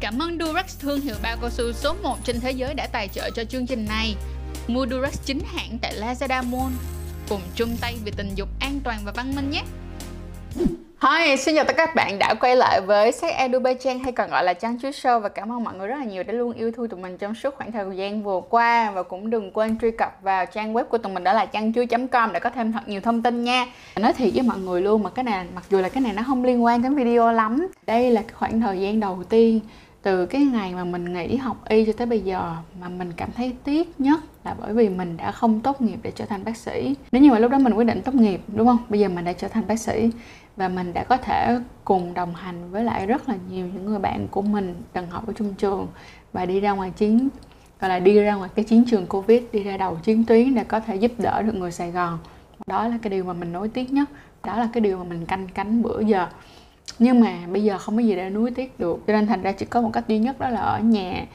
Cảm ơn Durex thương hiệu bao cao su số 1 trên thế giới đã tài trợ cho chương trình này. Mua Durex chính hãng tại Lazada Mall. Cùng chung tay vì tình dục an toàn và văn minh nhé. Hi, xin chào tất cả các bạn đã quay lại với sách Eduba Trang hay còn gọi là Trang Chuối Show và cảm ơn mọi người rất là nhiều đã luôn yêu thương tụi mình trong suốt khoảng thời gian vừa qua và cũng đừng quên truy cập vào trang web của tụi mình đó là changchuối.com để có thêm thật nhiều thông tin nha. Nói thiệt với mọi người luôn mà cái này mặc dù là cái này nó không liên quan đến video lắm. Đây là cái khoảng thời gian đầu tiên từ cái ngày mà mình nghỉ học y cho tới bây giờ mà mình cảm thấy tiếc nhất là bởi vì mình đã không tốt nghiệp để trở thành bác sĩ nếu như mà lúc đó mình quyết định tốt nghiệp đúng không bây giờ mình đã trở thành bác sĩ và mình đã có thể cùng đồng hành với lại rất là nhiều những người bạn của mình từng học ở trung trường và đi ra ngoài chiến, gọi là đi ra ngoài cái chiến trường covid, đi ra đầu chiến tuyến để có thể giúp đỡ được người sài gòn. Đó là cái điều mà mình nối tiếc nhất. Đó là cái điều mà mình canh cánh bữa giờ. Nhưng mà bây giờ không có gì để nuối tiếc được. Cho nên thành ra chỉ có một cách duy nhất đó là ở nhà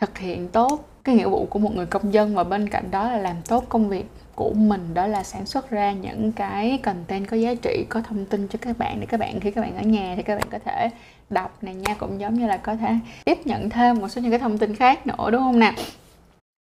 thực hiện tốt cái nghĩa vụ của một người công dân và bên cạnh đó là làm tốt công việc của mình đó là sản xuất ra những cái content có giá trị, có thông tin cho các bạn, để các bạn, khi các bạn ở nhà thì các bạn có thể đọc này nha. Cũng giống như là có thể tiếp nhận thêm một số những cái thông tin khác nữa, đúng không nè?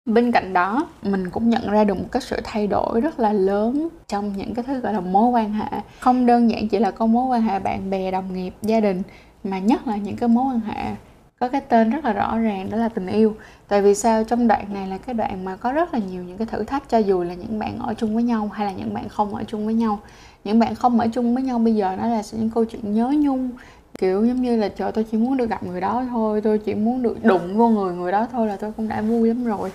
Bên cạnh đó, mình cũng nhận ra được một cái sự thay đổi rất là lớn trong những cái thứ gọi là mối quan hệ. Không đơn giản chỉ là có mối quan hệ bạn bè, đồng nghiệp, gia đình, mà nhất là những cái mối quan hệ có cái tên rất là rõ ràng, đó là tình yêu. Tại vì sao? Trong đoạn này là cái đoạn mà có rất là nhiều những cái thử thách, cho dù là những bạn ở chung với nhau hay là những bạn không ở chung với nhau. Những bạn không ở chung với nhau bây giờ nó là những câu chuyện nhớ nhung, kiểu giống như là, trời, tôi chỉ muốn được gặp người đó thôi, tôi chỉ muốn được đụng vô người người đó thôi là tôi cũng đã vui lắm rồi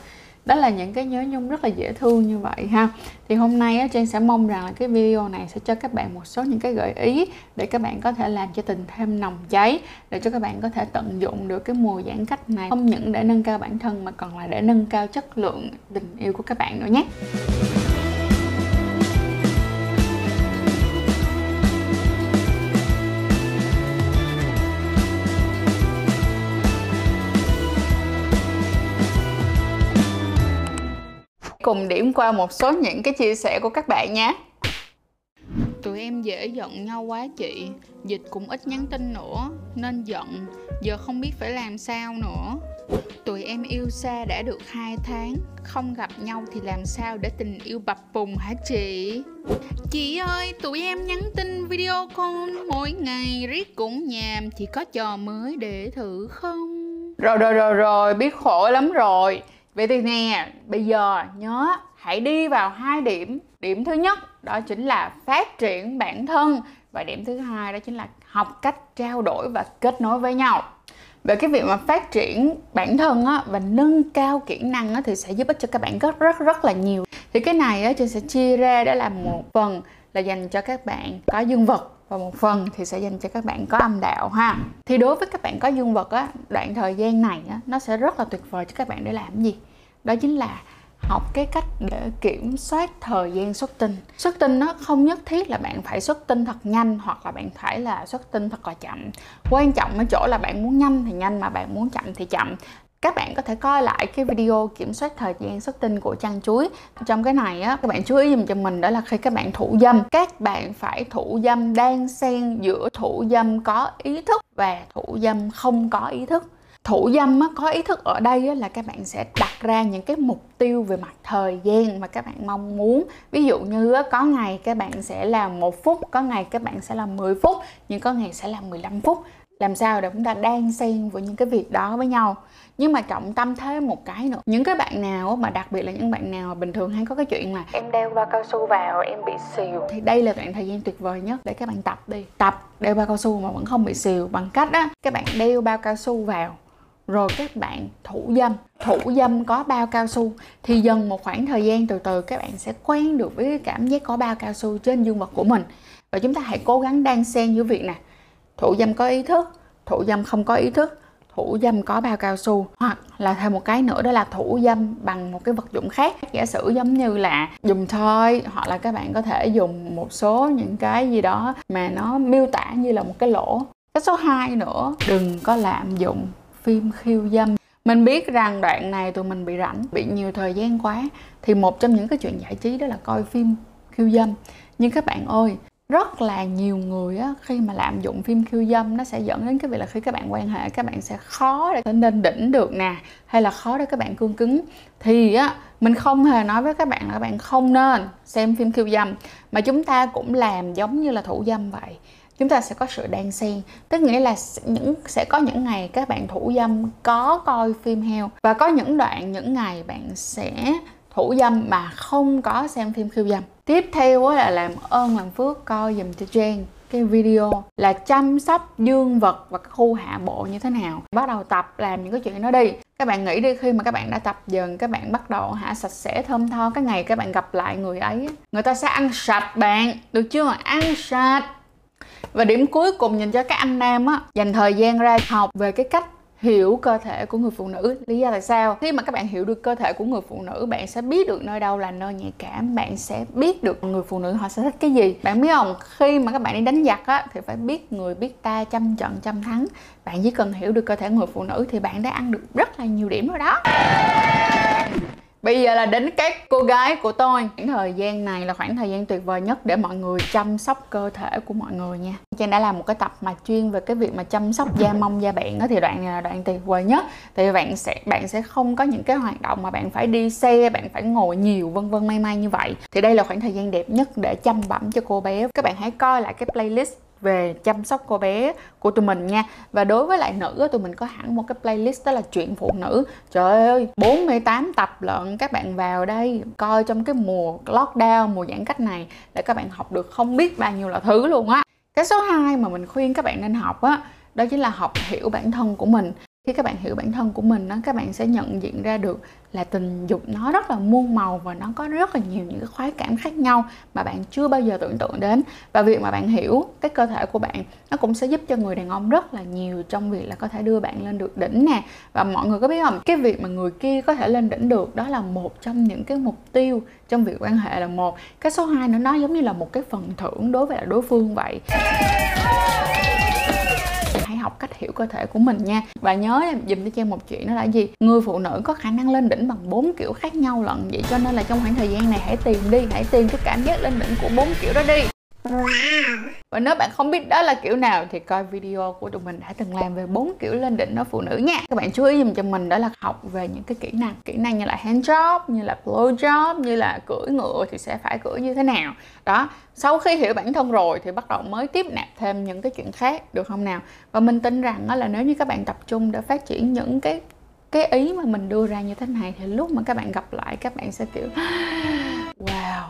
đó là những cái nhớ nhung rất là dễ thương như vậy ha. Thì hôm nay á, Trang sẽ mong rằng là cái video này sẽ cho các bạn một số những cái gợi ý để các bạn có thể làm cho tình thêm nồng cháy để cho các bạn có thể tận dụng được cái mùa giãn cách này. Không những để nâng cao bản thân mà còn là để nâng cao chất lượng tình yêu của các bạn nữa nhé. Cùng điểm qua một số những cái chia sẻ của các bạn nhé. Tụi em dễ giận nhau quá chị. Dịch cũng ít nhắn tin nữa Nên giận. Giờ không biết phải làm sao nữa. Tụi em yêu xa đã được 2 tháng Không gặp nhau thì làm sao để tình yêu bập bùng hả chị? Chị ơi tụi em nhắn tin video call mỗi ngày riết cũng nhàm. Chị có trò mới để thử không? Rồi rồi rồi rồi biết khổ lắm rồi Vậy thì nè, bây giờ nhớ hãy đi vào hai điểm. Điểm thứ nhất đó chính là phát triển bản thân và điểm thứ hai đó chính là học cách trao đổi và kết nối với nhau. Về cái việc mà phát triển bản thân á, và nâng cao kỹ năng á, thì sẽ giúp ích cho các bạn rất rất rất là nhiều. Thì cái này á, chị sẽ chia ra đó là một phần là dành cho các bạn có dương vật và một phần thì sẽ dành cho các bạn có âm đạo ha thì đối với các bạn có dương vật á đoạn thời gian này á nó sẽ rất là tuyệt vời cho các bạn để làm gì đó chính là học cái cách để kiểm soát thời gian xuất tinh. Xuất tinh nó không nhất thiết là bạn phải xuất tinh thật nhanh hoặc là bạn phải là xuất tinh thật là chậm. Quan trọng ở chỗ là bạn muốn nhanh thì nhanh mà bạn muốn chậm thì chậm. Các bạn có thể coi lại cái video kiểm soát thời gian xuất tinh của chăn chuối. Trong cái này á, các bạn chú ý dùm cho mình đó là khi các bạn thủ dâm, các bạn phải thủ dâm đang xen giữa thủ dâm có ý thức và thủ dâm không có ý thức thủ dâm á, có ý thức ở đây á, là các bạn sẽ đặt ra những cái mục tiêu về mặt thời gian mà các bạn mong muốn. Ví dụ như á, có ngày các bạn sẽ làm một phút có ngày các bạn sẽ làm 10 phút nhưng có ngày sẽ làm 15 phút. Làm sao để chúng ta đang xen với những cái việc đó với nhau. Nhưng mà trọng tâm thêm một cái nữa những cái bạn nào mà đặc biệt là những bạn nào bình thường hay có cái chuyện mà em đeo bao cao su vào em bị xìu. Thì đây là đoạn thời gian tuyệt vời nhất để các bạn tập đi. Tập đeo bao cao su mà vẫn không bị xìu. Bằng cách á các bạn đeo bao cao su vào rồi các bạn thủ dâm. Thủ dâm có bao cao su? Thì dần một khoảng thời gian từ từ các bạn sẽ quen được với cái cảm giác có bao cao su trên dương vật của mình. Và chúng ta hãy cố gắng đan xen giữa việc nè, thủ dâm có ý thức, thủ dâm không có ý thức, thủ dâm có bao cao su. Hoặc là thêm một cái nữa đó là thủ dâm bằng một cái vật dụng khác. Giả sử giống như là dùng thoi, hoặc là các bạn có thể dùng một số những cái gì đó mà nó miêu tả như là một cái lỗ. Cái số 2 nữa, đừng có lạm dụng phim khiêu dâm. Mình biết rằng đoạn này tụi mình bị rảnh bị nhiều thời gian quá. Thì một trong những cái chuyện giải trí đó là coi phim khiêu dâm. Nhưng các bạn ơi rất là nhiều người á, khi mà lạm dụng phim khiêu dâm nó sẽ dẫn đến cái việc là khi các bạn quan hệ các bạn sẽ khó để nên đỉnh được nè hay là khó để các bạn cương cứng. Thì á mình không hề nói với các bạn là các bạn không nên xem phim khiêu dâm mà chúng ta cũng làm giống như là thủ dâm vậy chúng ta sẽ có sự đan xen, tức nghĩa là những, sẽ có những ngày các bạn thủ dâm có coi phim heo và có những đoạn, những ngày bạn sẽ thủ dâm mà không có xem phim khiêu dâm. Tiếp theo là làm ơn làm phước coi dùm cho trang. Cái video là chăm sóc dương vật và khu hạ bộ như thế nào. Bắt đầu tập làm những cái chuyện đó đi. Các bạn nghĩ đi, khi mà các bạn đã tập dần, các bạn bắt đầu hả sạch sẽ, thơm tho, cái ngày các bạn gặp lại người ấy người ta sẽ ăn sạch bạn, được chưa? Ăn sạch! Và điểm cuối cùng nhìn cho các anh nam á, dành thời gian ra học về cái cách hiểu cơ thể của người phụ nữ. Lý do tại sao? Khi mà các bạn hiểu được cơ thể của người phụ nữ, bạn sẽ biết được nơi đâu là nơi nhạy cảm, bạn sẽ biết được người phụ nữ họ sẽ thích cái gì. Bạn biết không? Khi mà các bạn đi đánh giặc á, thì phải biết người biết ta trăm trận trăm thắng. Bạn chỉ cần hiểu được cơ thể người phụ nữ thì bạn đã ăn được rất là nhiều điểm rồi đó. Bây giờ là đến các cô gái của tôi. Khoảng thời gian này là khoảng thời gian tuyệt vời nhất để mọi người chăm sóc cơ thể của mọi người nha. Trang đã làm một cái tập mà chuyên về cái việc mà chăm sóc da mông da bạn đó Thì đoạn này là đoạn tuyệt vời nhất. Thì bạn sẽ bạn sẽ không có những cái hoạt động mà bạn phải đi xe, bạn phải ngồi nhiều vân vân may may như vậy. Thì đây là khoảng thời gian đẹp nhất để chăm bẩm cho cô bé. Các bạn hãy coi lại cái playlist về chăm sóc cô bé của tụi mình nha. Và đối với lại nữ tụi mình có hẳn một cái playlist đó là chuyện phụ nữ. Trời ơi 48 tập lận, các bạn vào đây coi trong cái mùa lockdown, mùa giãn cách này để các bạn học được không biết bao nhiêu là thứ luôn á. Cái số 2 mà mình khuyên các bạn nên học á, đó chính là học hiểu bản thân của mình khi các bạn hiểu bản thân của mình đó, các bạn sẽ nhận diện ra được là tình dục nó rất là muôn màu và nó có rất là nhiều những cái khoái cảm khác nhau mà bạn chưa bao giờ tưởng tượng đến. Và việc mà bạn hiểu cái cơ thể của bạn nó cũng sẽ giúp cho người đàn ông rất là nhiều trong việc là có thể đưa bạn lên được đỉnh nè. Và mọi người có biết không? Cái việc mà người kia có thể lên đỉnh được đó là một trong những cái mục tiêu trong việc quan hệ là một. Cái số 2 nữa nó giống như là một cái phần thưởng đối với đối phương vậy học cách hiểu cơ thể của mình nha. Và nhớ dùm cho trang một chuyện đó là gì? Người phụ nữ có khả năng lên đỉnh bằng bốn kiểu khác nhau lận. Vậy cho nên là trong khoảng thời gian này hãy tìm đi, hãy tìm cái cảm giác lên đỉnh của bốn kiểu đó đi và nếu bạn không biết đó là kiểu nào thì coi video của tụi mình đã từng làm về bốn kiểu lên đỉnh ở phụ nữ nha. Các bạn chú ý dùm cho mình đó là học về những cái kỹ năng kỹ năng như là hand job, như là blow job, như là cưỡi ngựa thì sẽ phải cưỡi như thế nào. Đó, sau khi hiểu bản thân rồi thì bắt đầu mới tiếp nạp thêm những cái chuyện khác, được không nào? Và mình tin rằng đó là nếu như các bạn tập trung để phát triển những cái cái ý mà mình đưa ra như thế này thì lúc mà các bạn gặp lại, các bạn sẽ kiểu, wow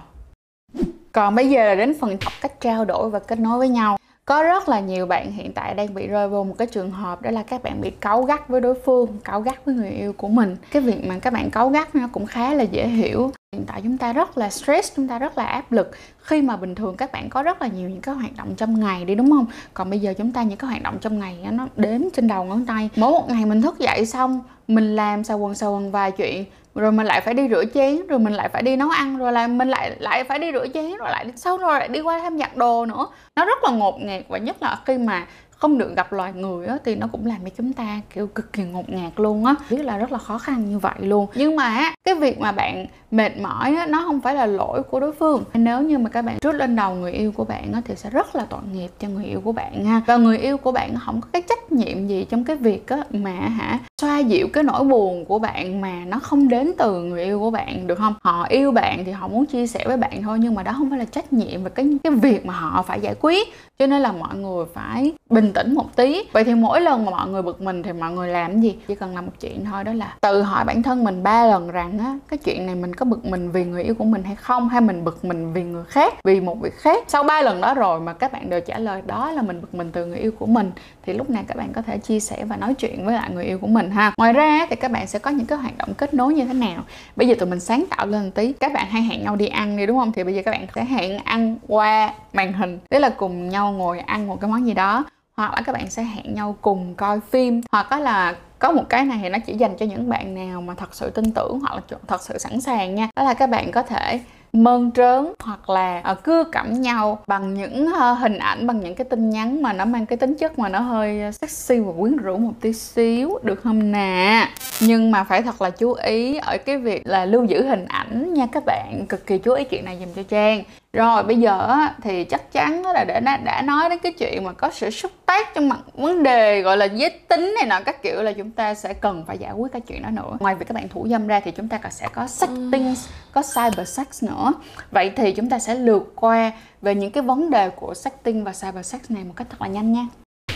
còn bây giờ là đến phần học cách trao đổi và kết nối với nhau. Có rất là nhiều bạn hiện tại đang bị rơi vào một cái trường hợp đó là các bạn bị cáu gắt với đối phương, cáu gắt với người yêu của mình. Cái việc mà các bạn cáu gắt nó cũng khá là dễ hiểu. Hiện tại chúng ta rất là stress, chúng ta rất là áp lực. Khi mà bình thường các bạn có rất là nhiều những cái hoạt động trong ngày đi, đúng không? Còn bây giờ chúng ta những cái hoạt động trong ngày nó đếm trên đầu ngón tay. Mỗi một ngày mình thức dậy xong, mình làm xà quần xà quần vài chuyện rồi mình lại phải đi rửa chén, rồi mình lại phải đi nấu ăn, rồi là mình lại lại phải đi rửa chén, rồi lại sau, rồi lại đi qua thêm giặt đồ nữa. Nó rất là ngột ngạt và nhất là khi mà không được gặp loài người á, thì nó cũng làm cho chúng ta kiểu cực kỳ ngột ngạt luôn á. Biết là rất là khó khăn như vậy luôn. Nhưng mà cái việc mà bạn mệt mỏi á, nó không phải là lỗi của đối phương. Nếu như mà các bạn trút lên đầu người yêu của bạn á, thì sẽ rất là tội nghiệp cho người yêu của bạn ha. Và người yêu của bạn không có cái trách nhiệm gì trong cái việc á, mà hả xoa dịu cái nỗi buồn của bạn mà nó không đến từ người yêu của bạn được không? Họ yêu bạn thì họ muốn chia sẻ với bạn thôi nhưng mà đó không phải là trách nhiệm và cái cái việc mà họ phải giải quyết. Cho nên là mọi người phải bình tĩnh một tí. Vậy thì mỗi lần mà mọi người bực mình thì mọi người làm gì? Chỉ cần làm một chuyện thôi, đó là tự hỏi bản thân mình ba lần rằng á, cái chuyện này mình có bực mình vì người yêu của mình hay không? Hay mình bực mình vì người khác, vì một việc khác? Sau ba lần đó rồi mà các bạn đều trả lời đó là mình bực mình từ người yêu của mình, thì lúc này các bạn có thể chia sẻ và nói chuyện với lại người yêu của mình ha? Ngoài ra thì các bạn sẽ có những cái hoạt động kết nối như thế nào? Bây giờ tụi mình sáng tạo lên một tí. Các bạn hay hẹn nhau đi ăn đi, đúng không? Thì bây giờ các bạn sẽ hẹn ăn qua màn hình tức là cùng nhau ngồi ăn một cái món gì đó hoặc là các bạn sẽ hẹn nhau cùng coi phim. Hoặc là có một cái này thì nó chỉ dành cho những bạn nào mà thật sự tin tưởng hoặc là thật sự sẵn sàng nha. Đó là các bạn có thể mơn trớn hoặc là ờ, cưa cẩm nhau bằng những ờ, hình ảnh, bằng những cái tin nhắn mà nó mang cái tính chất mà nó hơi ờ, sexy và quyến rũ một tí xíu, được không nè? Nhưng mà phải thật là chú ý ở cái việc là lưu giữ hình ảnh nha các bạn. Cực kỳ chú ý chuyện này dùm cho trang rồi bây giờ thì chắc chắn là để đã, đã nói đến cái chuyện mà có sự xúc tác trong mặt vấn đề gọi là giới tính này nọ các kiểu là chúng ta sẽ cần phải giải quyết cái chuyện đó nữa. Ngoài việc các bạn thủ dâm ra thì chúng ta còn sẽ có sexting có cyber sex nữa. Vậy thì chúng ta sẽ lượt qua về những cái vấn đề của sexting và cyber sex này một cách thật là nhanh nha.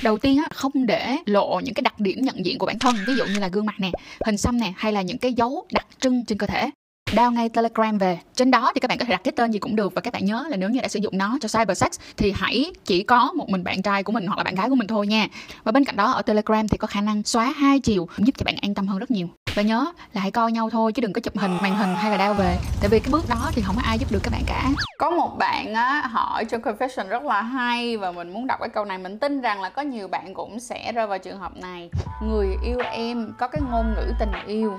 Đầu tiên á không để lộ những cái đặc điểm nhận diện của bản thân ví dụ như là gương mặt nè hình xăm nè hay là những cái dấu đặc trưng trên cơ thể download ngay Telegram về. Trên đó thì các bạn có thể đặt cái tên gì cũng được và các bạn nhớ là nếu như đã sử dụng nó cho cyber sex thì hãy chỉ có một mình bạn trai của mình hoặc là bạn gái của mình thôi nha. Và bên cạnh đó, ở Telegram thì có khả năng xóa hai chiều, giúp cho bạn an tâm hơn rất nhiều. Và nhớ là hãy coi nhau thôi chứ đừng có chụp hình màn hình hay là đeo về. Tại vì cái bước đó thì không có ai giúp được các bạn cả. Có một bạn á hỏi cho confession rất là hay và mình muốn đọc cái câu này mình tin rằng là có nhiều bạn cũng sẽ rơi vào trường hợp này. Người yêu em có cái ngôn ngữ tình yêu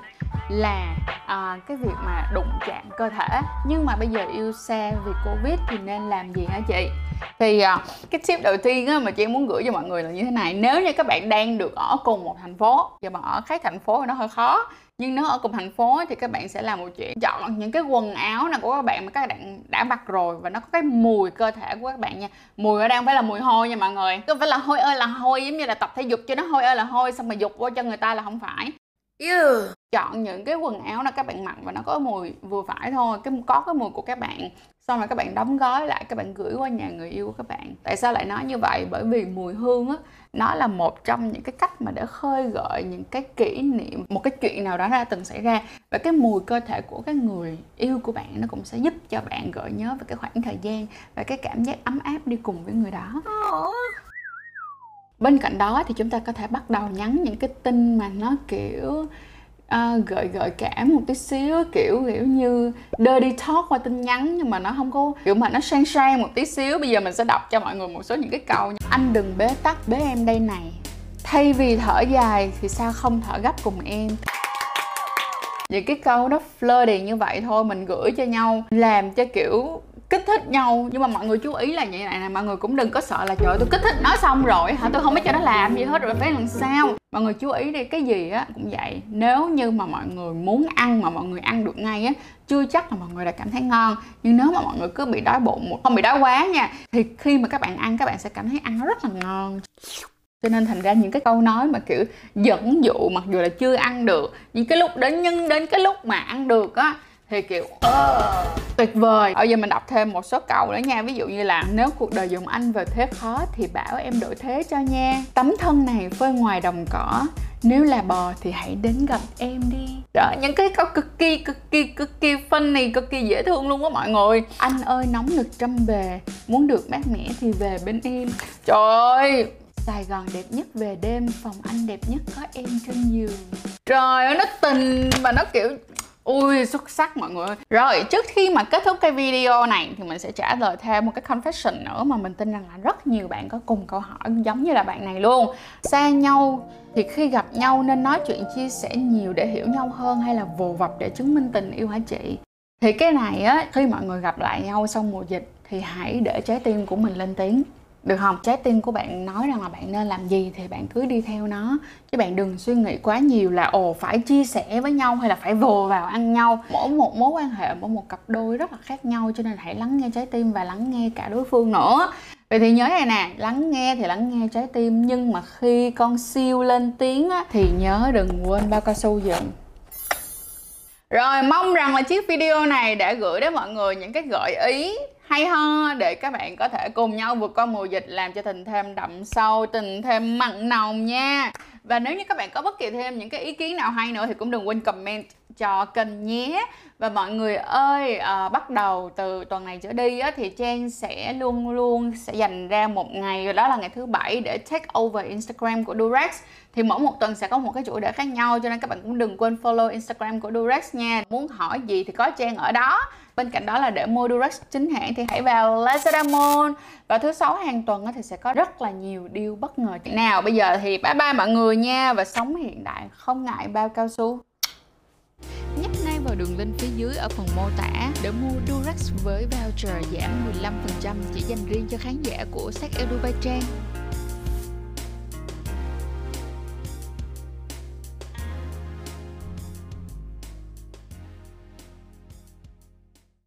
là à, cái việc mà đụng chạm cơ thể nhưng mà bây giờ yêu xa vì covid thì nên làm gì hả chị thì à, cái tip đầu tiên á, mà chị muốn gửi cho mọi người là như thế này nếu như các bạn đang được ở cùng một thành phố và mà ở khác thành phố thì nó hơi khó nhưng nếu ở cùng thành phố thì các bạn sẽ làm một chuyện chọn những cái quần áo nào của các bạn mà các bạn đã mặc rồi và nó có cái mùi cơ thể của các bạn nha. Mùi ở đang phải là mùi hôi nha mọi người. Không phải là hôi ơi là hôi giống như là tập thể dục cho nó hôi ơi là hôi xong mà dục vô cho người ta là không phải. Ew. chọn những cái quần áo nào các bạn mặc và nó có mùi vừa phải thôi cái có cái mùi của các bạn xong rồi các bạn đóng gói lại các bạn gửi qua nhà người yêu của các bạn. Tại sao lại nói như vậy? Bởi vì mùi hương á nó là một trong những cái cách mà để khơi gợi những cái kỷ niệm một cái chuyện nào đó đã từng xảy ra. Và cái mùi cơ thể của cái người yêu của bạn nó cũng sẽ giúp cho bạn gợi nhớ về cái khoảng thời gian và cái cảm giác ấm áp đi cùng với người đó. Bên cạnh đó thì chúng ta có thể bắt đầu nhắn những cái tin mà nó kiểu uh, gợi gợi cảm một tí xíu kiểu kiểu như dirty talk qua tin nhắn nhưng mà nó không có kiểu mà nó sang sang một tí xíu. Bây giờ mình sẽ đọc cho mọi người một số những cái câu như anh đừng bế tắc bế em đây này. Thay vì thở dài thì sao không thở gấp cùng em? Những cái câu nó flirty như vậy thôi mình gửi cho nhau làm cho kiểu kích thích nhau. Nhưng mà mọi người chú ý là như này nè, mọi người cũng đừng có sợ là, trời tôi kích thích nó xong rồi hả? Tôi không biết cho nó làm gì hết rồi phải làm sao? Mọi người chú ý đi, cái gì á cũng vậy. Nếu như mà mọi người muốn ăn mà mọi người ăn được ngay á, chưa chắc là mọi người đã cảm thấy ngon. Nhưng nếu mà mọi người cứ bị đói bụng không bị đói quá nha, thì khi mà các bạn ăn, các bạn sẽ cảm thấy ăn nó rất là ngon. Cho nên thành ra những cái câu nói mà kiểu dẫn dụ mặc dù là chưa ăn được, nhưng cái lúc đến, nhưng đến cái lúc mà ăn được á thì kiểu uh, tuyệt vời. Bây giờ mình đọc thêm một số câu nữa nha. Ví dụ như là nếu cuộc đời dùng anh về thế khó thì bảo em đổi thế cho nha. Tấm thân này phơi ngoài đồng cỏ. Nếu là bò thì hãy đến gặp em đi. Đó những cái câu cực kỳ cực kỳ cực kỳ funny cực kỳ dễ thương luôn á mọi người. Anh ơi nóng nực trăm bề. Muốn được mát mẻ thì về bên em. Trời ơi! Sài Gòn đẹp nhất về đêm Phòng anh đẹp nhất có em trên giường. Trời ơi nó tình mà nó kiểu Ui, xuất sắc mọi người. Rồi, trước khi mà kết thúc cái video này Thì mình sẽ trả lời thêm một cái confession nữa Mà mình tin rằng là rất nhiều bạn có cùng câu hỏi Giống như là bạn này luôn. Xa nhau thì khi gặp nhau nên nói chuyện chia sẻ nhiều để hiểu nhau hơn Hay là vồ vập để chứng minh tình yêu hả chị? Thì cái này á, Khi mọi người gặp lại nhau sau mùa dịch Thì hãy để trái tim của mình lên tiếng được không? Trái tim của bạn nói rằng là bạn nên làm gì thì bạn cứ đi theo nó. Chứ bạn đừng suy nghĩ quá nhiều là ồ phải chia sẻ với nhau hay là phải vồ vào ăn nhau. Mỗi một mối quan hệ mỗi một cặp đôi rất là khác nhau cho nên hãy lắng nghe trái tim và lắng nghe cả đối phương nữa. Vậy thì nhớ này nè, lắng nghe thì lắng nghe trái tim Nhưng mà khi con siêu lên tiếng á, thì nhớ đừng quên bao cao su dựng. Rồi mong rằng là chiếc video này đã gửi đến mọi người những cái gợi ý hay ho để các bạn có thể cùng nhau vượt qua mùa dịch làm cho tình thêm đậm sâu tình thêm mặn nồng nha. Và nếu như các bạn có bất kỳ thêm những cái ý kiến nào hay nữa thì cũng đừng quên comment cho kênh nhé. Và mọi người ơi à, bắt đầu từ tuần này trở đi á, thì Trang sẽ luôn luôn sẽ dành ra một ngày đó là ngày thứ bảy để take over Instagram của Durex. Thì mỗi một tuần sẽ có một cái chủ đề khác nhau cho nên các bạn cũng đừng quên follow Instagram của Durex nha. Muốn hỏi gì thì có Trang ở đó bên cạnh đó là để mua Durex chính hãng thì hãy vào Lazada Mall và thứ sáu hàng tuần thì sẽ có rất là nhiều deal bất ngờ. Nào, bây giờ thì bye bye mọi người nha. Và sống hiện đại không ngại bao cao su. Nhấp ngay vào đường link phía dưới ở phần mô tả để mua Durex với voucher giảm 15% chỉ dành riêng cho khán giả của Sách Edu Trang.